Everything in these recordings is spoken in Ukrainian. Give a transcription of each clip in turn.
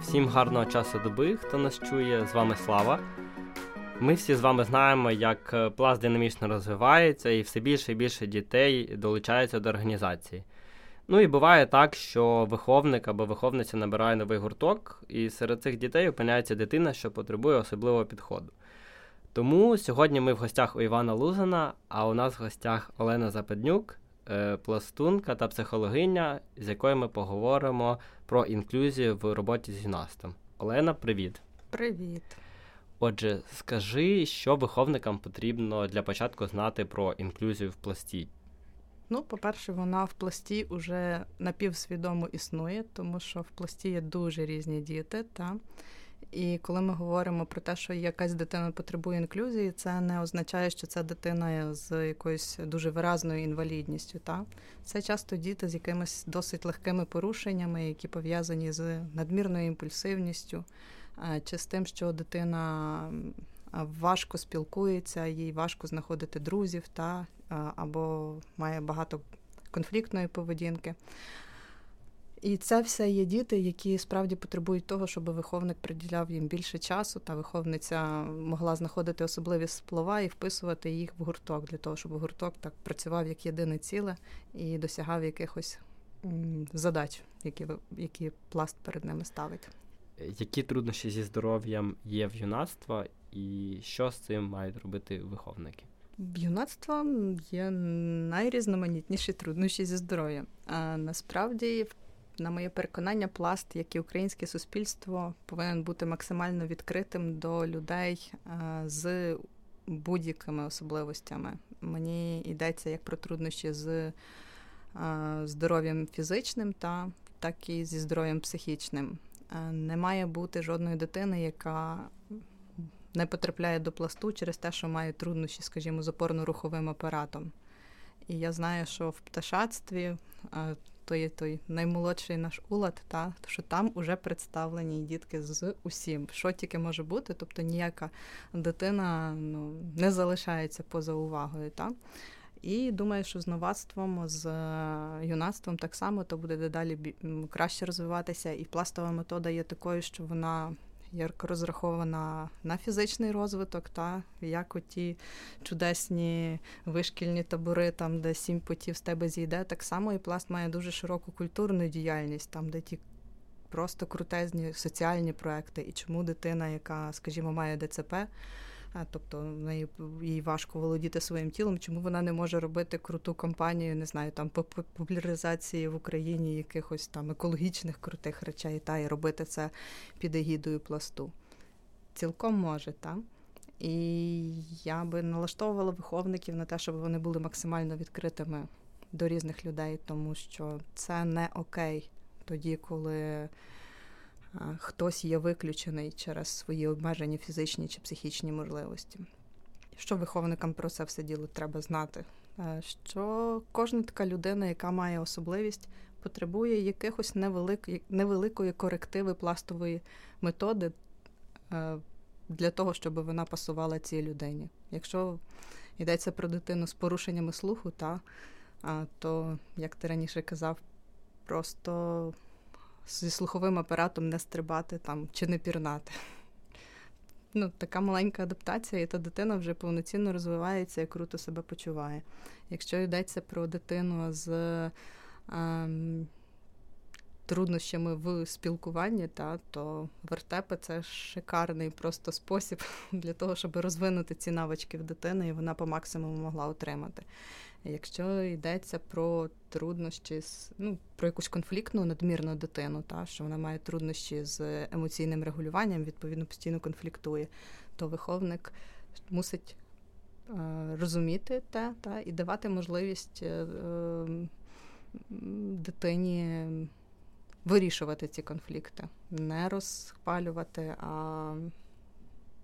Всім гарного часу доби, хто нас чує, з вами Слава. Ми всі з вами знаємо, як е, пласт динамічно розвивається, і все більше і більше дітей долучаються до організації. Ну і буває так, що виховник або виховниця набирає новий гурток, і серед цих дітей опиняється дитина, що потребує особливого підходу. Тому сьогодні ми в гостях у Івана Лузана, а у нас в гостях Олена Западнюк, пластунка та психологиня, з якою ми поговоримо про інклюзію в роботі з юнастом. Олена, привіт. Привіт. Отже, скажи, що виховникам потрібно для початку знати про інклюзію в пласті? Ну, по-перше, вона в пласті вже напівсвідомо існує, тому що в пласті є дуже різні діти. Та? І коли ми говоримо про те, що якась дитина потребує інклюзії, це не означає, що це дитина з якоюсь дуже виразною інвалідністю. Та? Це часто діти з якимись досить легкими порушеннями, які пов'язані з надмірною імпульсивністю, чи з тим, що дитина важко спілкується, їй важко знаходити друзів, та? або має багато конфліктної поведінки. І це все є діти, які справді потребують того, щоб виховник приділяв їм більше часу, та виховниця могла знаходити особливі слова і вписувати їх в гурток для того, щоб гурток так працював як єдине ціле і досягав якихось задач, які які пласт перед ними ставить. Які труднощі зі здоров'ям є в юнацтва, і що з цим мають робити виховники? Юнацтва є найрізноманітніші труднощі зі здоров'ям. А насправді на моє переконання, пласт, як і українське суспільство, повинен бути максимально відкритим до людей е, з будь-якими особливостями. Мені йдеться як про труднощі з е, здоров'ям фізичним, та так і зі здоров'ям психічним. Е, не має бути жодної дитини, яка не потрапляє до пласту через те, що має труднощі, скажімо, з опорно-руховим апаратом. І я знаю, що в пташацтві то є той наймолодший наш улад, та що там уже представлені дітки з усім, що тільки може бути, тобто ніяка дитина ну, не залишається поза увагою. Та? І думаю, що з новацтвом, з е, юнацтвом так само то буде дедалі краще розвиватися. І пластова метода є такою, що вона як розрахована на фізичний розвиток, та як оті чудесні вишкільні табори, там де сім потів з тебе зійде, так само і пласт має дуже широку культурну діяльність, там де ті. Просто крутезні соціальні проекти, і чому дитина, яка, скажімо, має ДЦП, тобто неї їй важко володіти своїм тілом, чому вона не може робити круту кампанію, не знаю, там по популяризації в Україні якихось там екологічних крутих речей, та і робити це під егідою пласту. Цілком може, так? І я би налаштовувала виховників на те, щоб вони були максимально відкритими до різних людей, тому що це не окей тоді, коли хтось є виключений через свої обмежені фізичні чи психічні можливості. Що виховникам про це все діло треба знати? Що кожна така людина, яка має особливість, потребує якихось невеликої, невеликої корективи пластової методи для того, щоб вона пасувала цій людині. Якщо йдеться про дитину з порушеннями слуху, та, то, як ти раніше казав, просто зі слуховим апаратом не стрибати там чи не пірнати. Ну, Така маленька адаптація, і та дитина вже повноцінно розвивається і круто себе почуває. Якщо йдеться про дитину з ем, труднощами в спілкуванні, та, то вертепи це шикарний просто спосіб для того, щоб розвинути ці навички в дитини, і вона по максимуму могла отримати. Якщо йдеться про труднощі ну, про якусь конфліктну надмірну дитину, та що вона має труднощі з емоційним регулюванням, відповідно постійно конфліктує, то виховник мусить е, розуміти те та і давати можливість е, дитині вирішувати ці конфлікти, не розпалювати, а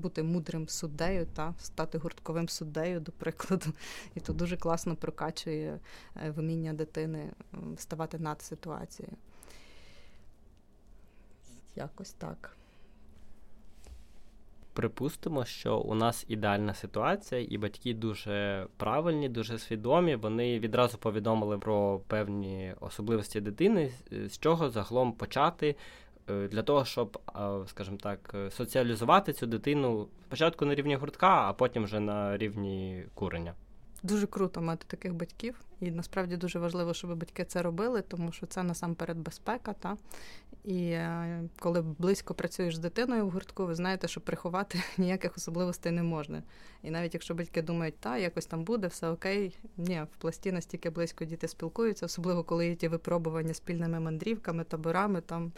бути мудрим суддею та стати гуртковим суддею, до прикладу. І то дуже класно прокачує е, вміння дитини ставати над ситуацією. Якось так. Припустимо, що у нас ідеальна ситуація, і батьки дуже правильні, дуже свідомі. Вони відразу повідомили про певні особливості дитини, з чого загалом почати для того, щоб, скажімо так, соціалізувати цю дитину спочатку на рівні гуртка, а потім вже на рівні курення. Дуже круто мати таких батьків, і насправді дуже важливо, щоб батьки це робили, тому що це насамперед безпека. Та? І е, коли близько працюєш з дитиною в гуртку, ви знаєте, що приховати ніяких особливостей не можна. І навіть якщо батьки думають, та якось там буде, все окей, ні, в пласті настільки близько діти спілкуються, особливо коли є ті випробування спільними мандрівками, таборами, там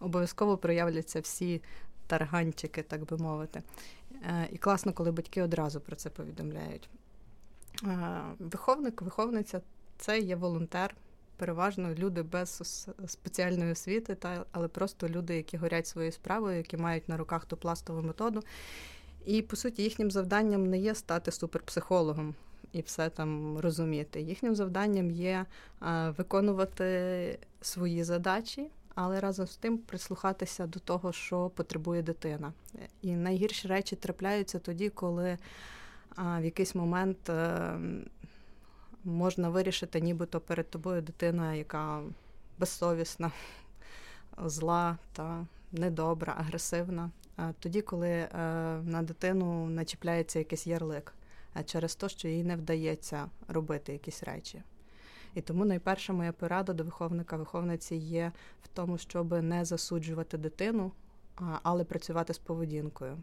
обов'язково проявляться всі тарганчики, так би мовити. Е, і класно, коли батьки одразу про це повідомляють. Е, виховник, виховниця це є волонтер, переважно люди без спеціальної освіти, та, але просто люди, які горять своєю справою, які мають на руках ту пластову методу. І, по суті, їхнім завданням не є стати суперпсихологом і все там розуміти. Їхнім завданням є а, виконувати свої задачі, але разом з тим прислухатися до того, що потребує дитина. І найгірші речі трапляються тоді, коли в якийсь момент. Ем, можна вирішити, нібито перед тобою дитина, яка безсовісна, зла та недобра, агресивна. Тоді, коли е, на дитину начіпляється якийсь ярлик, через те, що їй не вдається робити якісь речі. І тому найперша моя порада до виховника виховниці є в тому, щоб не засуджувати дитину, але працювати з поведінкою.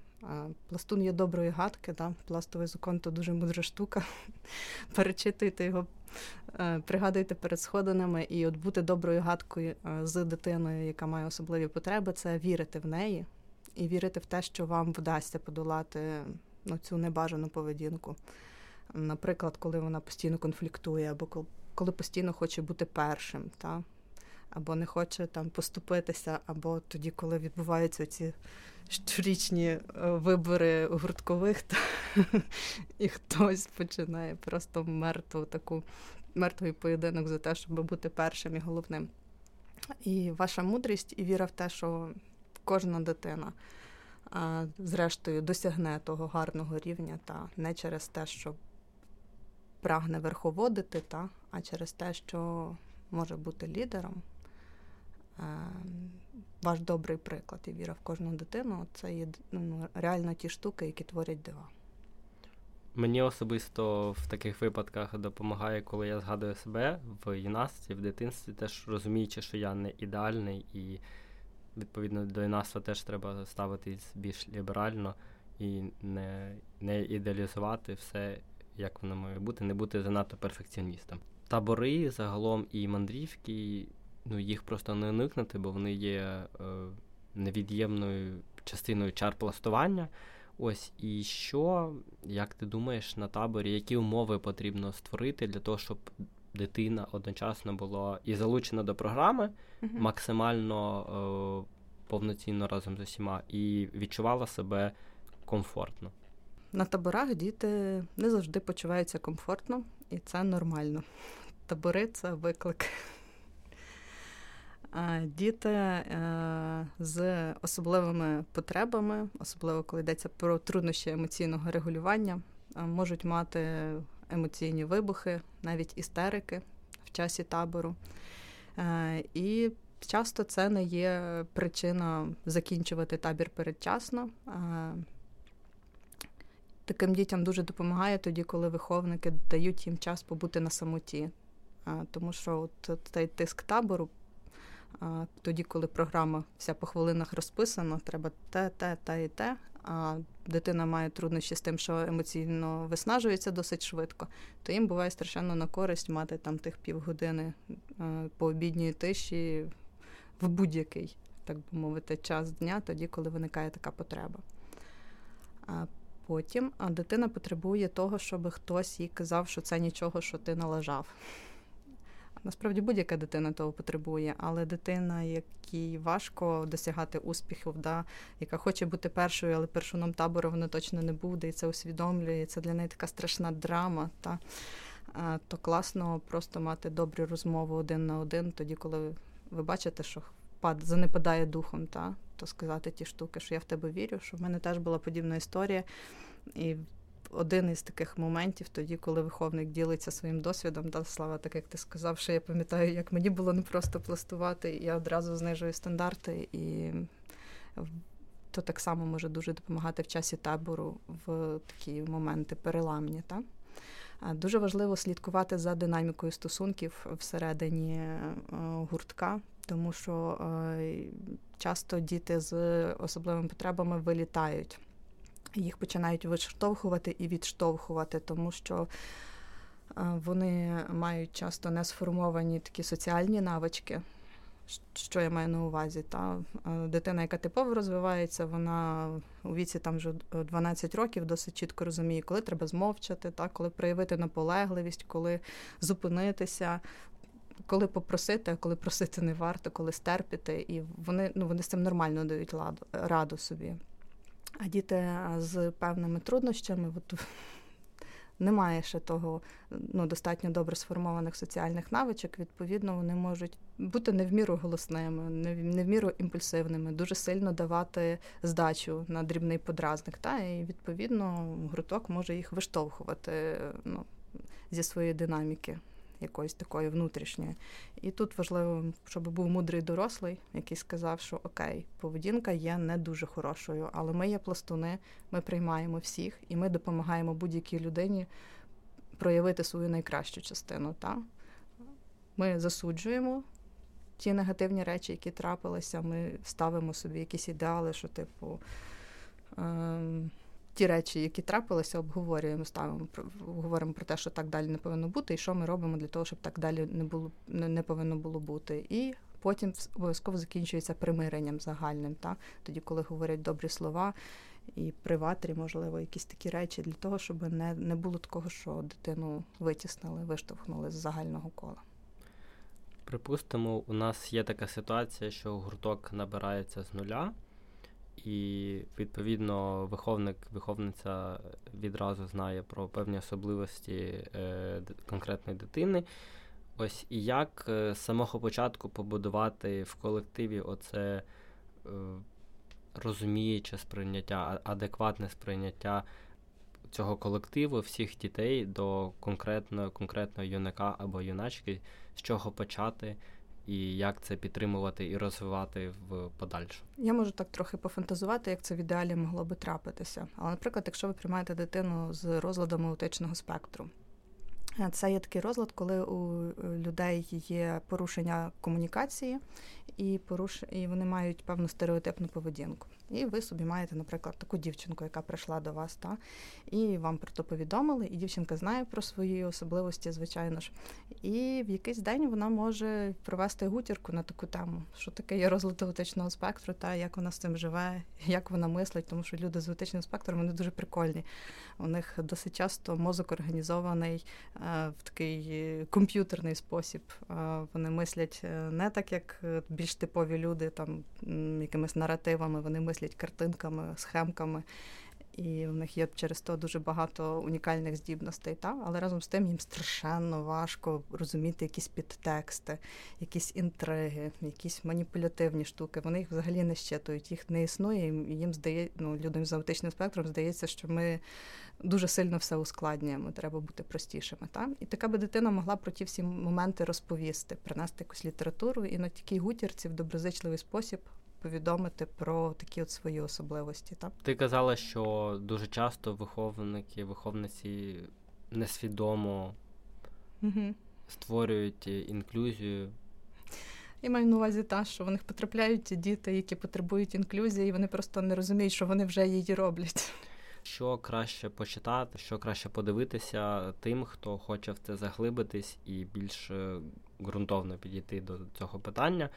Пластун є доброї гадки, да? пластовий закон то дуже мудра штука. Перечитуйте його, е, пригадуйте перед сходинами, і от бути доброю гадкою е, з дитиною, яка має особливі потреби, це вірити в неї і вірити в те, що вам вдасться подолати ну, цю небажану поведінку. Наприклад, коли вона постійно конфліктує, або коли постійно хоче бути першим. Та? Або не хоче там поступитися, або тоді, коли відбуваються ці щорічні е, вибори гурткових, та, і хтось починає просто мертву таку мертвий поєдинок за те, щоб бути першим і головним. І ваша мудрість і віра в те, що кожна дитина. Зрештою, досягне того гарного рівня, та не через те, що прагне верховодити, та, а через те, що може бути лідером, ваш добрий приклад і віра в кожну дитину це є ну, реально ті штуки, які творять дива. Мені особисто в таких випадках допомагає, коли я згадую себе в юнацтві, в дитинстві, теж розуміючи, що я не ідеальний, і відповідно до юнацтва теж треба ставитись більш ліберально і не не ідеалізувати все, як воно має бути, не бути занадто перфекціоністом. Табори загалом і мандрівки ну, їх просто не уникнути, бо вони є е, невід'ємною частиною чар пластування. Ось і що, як ти думаєш, на таборі, які умови потрібно створити для того, щоб дитина одночасно була і залучена до програми uh-huh. максимально е, повноцінно разом з усіма, і відчувала себе комфортно? На таборах діти не завжди почуваються комфортно, і це нормально. Табори це виклик. Діти е, з особливими потребами, особливо коли йдеться про труднощі емоційного регулювання, е, можуть мати емоційні вибухи, навіть істерики в часі табору. Е, і часто це не є причина закінчувати табір передчасно. Таким дітям дуже допомагає тоді, коли виховники дають їм час побути на самоті. Тому що от цей тиск табору тоді, коли програма вся по хвилинах розписана, треба те, те, те і те. А дитина має труднощі з тим, що емоційно виснажується досить швидко, то їм буває страшенно на користь мати там тих півгодини по обідній тиші в будь-який, так би мовити, час дня, тоді, коли виникає така потреба. А Потім дитина потребує того, щоб хтось їй казав, що це нічого, що ти налажав. Насправді будь-яка дитина того потребує, але дитина, якій важко досягати успіхів, да, яка хоче бути першою, але першуном табору вона точно не буде, і це усвідомлює. і Це для неї така страшна драма. Та, То класно просто мати добру розмову один на один, тоді, коли ви бачите, що занепадає духом, та, то сказати ті штуки, що я в тебе вірю, що в мене теж була подібна історія. І один із таких моментів, тоді, коли виховник ділиться своїм досвідом, да, слава, так як ти сказав, що я пам'ятаю, як мені було непросто пластувати, я одразу знижую стандарти, і то так само може дуже допомагати в часі табору в такі моменти переламні. Та? Дуже важливо слідкувати за динамікою стосунків всередині е, гуртка, тому що е, часто діти з особливими потребами вилітають їх починають виштовхувати і відштовхувати, тому що вони мають часто не сформовані такі соціальні навички. Що я маю на увазі? Та Дитина, яка типово розвивається, вона у віці там вже 12 років досить чітко розуміє, коли треба змовчати, та, коли проявити наполегливість, коли зупинитися, коли попросити, а коли просити не варто, коли стерпіти. І вони ну, вони з цим нормально дають раду собі. А діти з певними труднощами, от, немає ще того ну, достатньо добре сформованих соціальних навичок, відповідно, вони можуть бути не в міру голосними, не в міру імпульсивними, дуже сильно давати здачу на дрібний подразник. Та, І відповідно гурток може їх виштовхувати ну, зі своєї динаміки якоїсь такої внутрішньої. І тут важливо, щоб був мудрий дорослий, який сказав, що окей, поведінка є не дуже хорошою, але ми є пластуни, ми приймаємо всіх і ми допомагаємо будь-якій людині проявити свою найкращу частину. Та? Ми засуджуємо. Ті негативні речі, які трапилися, ми ставимо собі якісь ідеали, що, типу, ем, ті речі, які трапилися, обговорюємо, ставимо говоримо про те, що так далі не повинно бути, і що ми робимо для того, щоб так далі не було не, повинно було бути. І потім обов'язково закінчується примиренням загальним, так? тоді, коли говорять добрі слова. І при ватрі, можливо, якісь такі речі для того, щоб не не було такого, що дитину витіснили, виштовхнули з загального кола. Припустимо, у нас є така ситуація, що гурток набирається з нуля, і відповідно виховник, виховниця відразу знає про певні особливості е, конкретної дитини. Ось і як е, з самого початку побудувати в колективі оце е, розуміюче сприйняття, адекватне сприйняття цього колективу, всіх дітей до конкретного конкретного юнака або юначки, з чого почати і як це підтримувати і розвивати в подальшому. Я можу так трохи пофантазувати, як це в ідеалі могло би трапитися. Але, наприклад, якщо ви приймаєте дитину з розладом аутичного спектру. Це є такий розлад, коли у людей є порушення комунікації, і поруш... і вони мають певну стереотипну поведінку. І ви собі маєте, наприклад, таку дівчинку, яка прийшла до вас, та і вам про то повідомили, і дівчинка знає про свої особливості, звичайно ж. І в якийсь день вона може провести гутірку на таку тему, що таке є розлад аутичного спектру, та як вона з цим живе, як вона мислить, тому що люди з аутичним спектром вони дуже прикольні. У них досить часто мозок організований е, в такий комп'ютерний спосіб. Е, вони мислять е, не так, як більш типові люди, там якимись наративами, вони мислять картинками, схемками. І в них є через то дуже багато унікальних здібностей, та? але разом з тим їм страшенно важко розуміти якісь підтексти, якісь інтриги, якісь маніпулятивні штуки. Вони їх взагалі не щитують, їх не існує. І їм здає, ну, людям з аутичним спектром здається, що ми дуже сильно все ускладнюємо, треба бути простішими. Та? І така би дитина могла про ті всі моменти розповісти, принести якусь літературу і на такій гутірці в доброзичливий спосіб повідомити про такі от свої особливості. Так? Ти казала, що дуже часто виховники, виховниці несвідомо угу. створюють інклюзію. Я маю на увазі та, що в них потрапляють діти, які потребують інклюзії, і вони просто не розуміють, що вони вже її роблять. Що краще почитати, що краще подивитися тим, хто хоче в це заглибитись і більш е, ґрунтовно підійти до цього питання.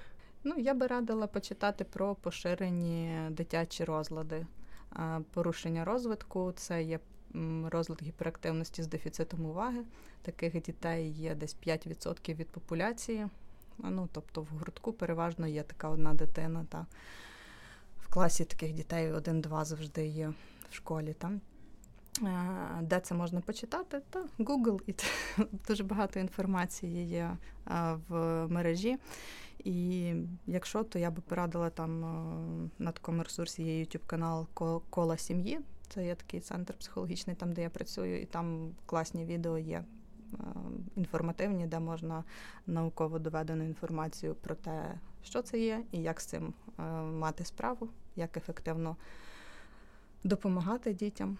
Ну, я би радила почитати про поширені дитячі розлади. Порушення розвитку це є розлад гіперактивності з дефіцитом уваги. Таких дітей є десь 5% від популяції. Ну, Тобто в гуртку переважно є така одна дитина. Та В класі таких дітей один-два завжди є в школі. Там. Де це можна почитати? Та Google і дуже багато інформації є в мережі. І якщо, то я би порадила там на такому ресурсі є YouTube канал Кола сім'ї. Це є такий центр психологічний, там, де я працюю, і там класні відео є. Інформативні, де можна науково доведену інформацію про те, що це є, і як з цим мати справу, як ефективно допомагати дітям.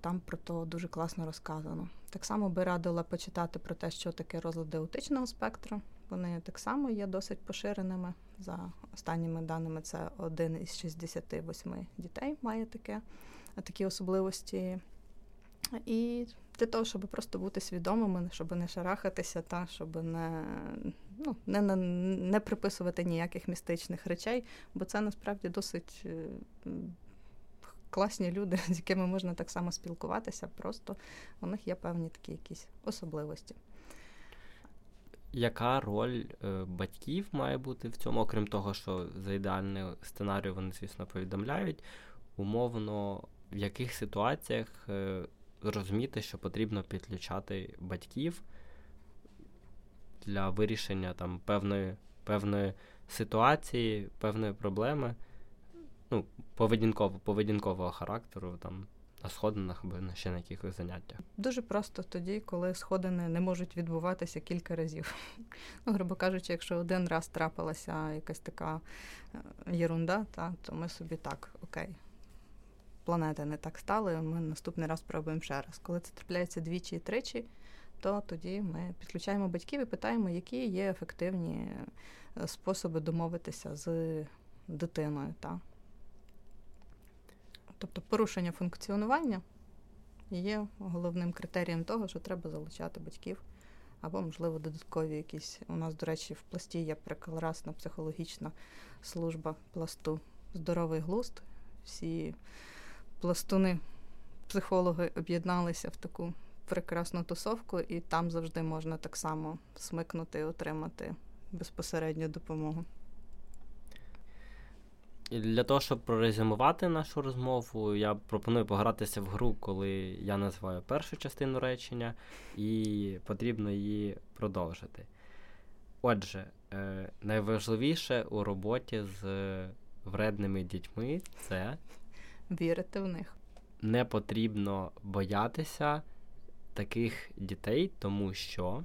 Там про то дуже класно розказано. Так само би радила почитати про те, що таке розлади аутичного спектру. Вони так само є досить поширеними. За останніми даними, це один із 68 дітей має таке, такі особливості. І для того, щоб просто бути свідомими, щоб не шарахатися, та щоб не ну, не, не, приписувати ніяких містичних речей, бо це насправді досить е, класні люди, з якими можна так само спілкуватися, просто у них є певні такі якісь особливості. Яка роль е, батьків має бути в цьому, окрім того, що за ідеальний сценарій вони, звісно, повідомляють, умовно, в яких ситуаціях е, зрозуміти, що потрібно підключати батьків для вирішення там певної певної ситуації, певної проблеми, ну, поведінково, поведінкового характеру, там, на сходинах або ще на якихось заняттях. Дуже просто тоді, коли сходини не можуть відбуватися кілька разів. Ну, грубо кажучи, якщо один раз трапилася якась така е, єрунда, та, то ми собі так, окей. Планети не так стали, ми наступний раз спробуємо ще раз. Коли це трапляється двічі і тричі, то тоді ми підключаємо батьків і питаємо, які є ефективні е, способи домовитися з дитиною. Та. Тобто порушення функціонування є головним критерієм того, що треба залучати батьків. Або, можливо, додаткові якісь. У нас, до речі, в пласті є прекрасна психологічна служба пласту Здоровий глузд. Всі пластуни, психологи об'єдналися в таку прекрасну тусовку, і там завжди можна так само смикнути і отримати безпосередню допомогу. Для того, щоб прорезюмувати нашу розмову, я пропоную погратися в гру, коли я називаю першу частину речення, і потрібно її продовжити. Отже, е, найважливіше у роботі з вредними дітьми це вірити в них. Не потрібно боятися таких дітей, тому що.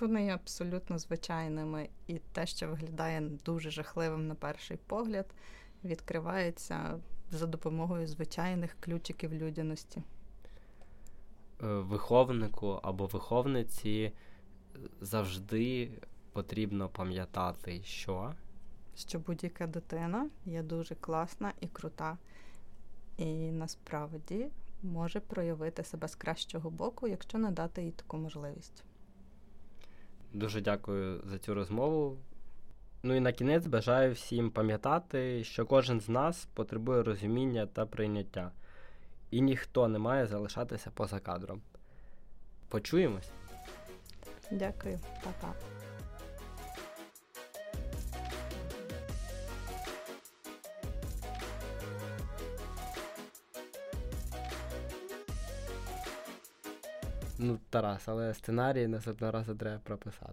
Вони є абсолютно звичайними, і те, що виглядає дуже жахливим на перший погляд, відкривається за допомогою звичайних ключиків людяності. Е, виховнику або виховниці завжди потрібно пам'ятати, що Що будь-яка дитина є дуже класна і крута, і насправді може проявити себе з кращого боку, якщо надати їй таку можливість. Дуже дякую за цю розмову. Ну і на кінець бажаю всім пам'ятати, що кожен з нас потребує розуміння та прийняття, і ніхто не має залишатися поза кадром. Почуємось. Дякую, Па-па. Ну, Тарас, але сценарій наступного разу треба прописати.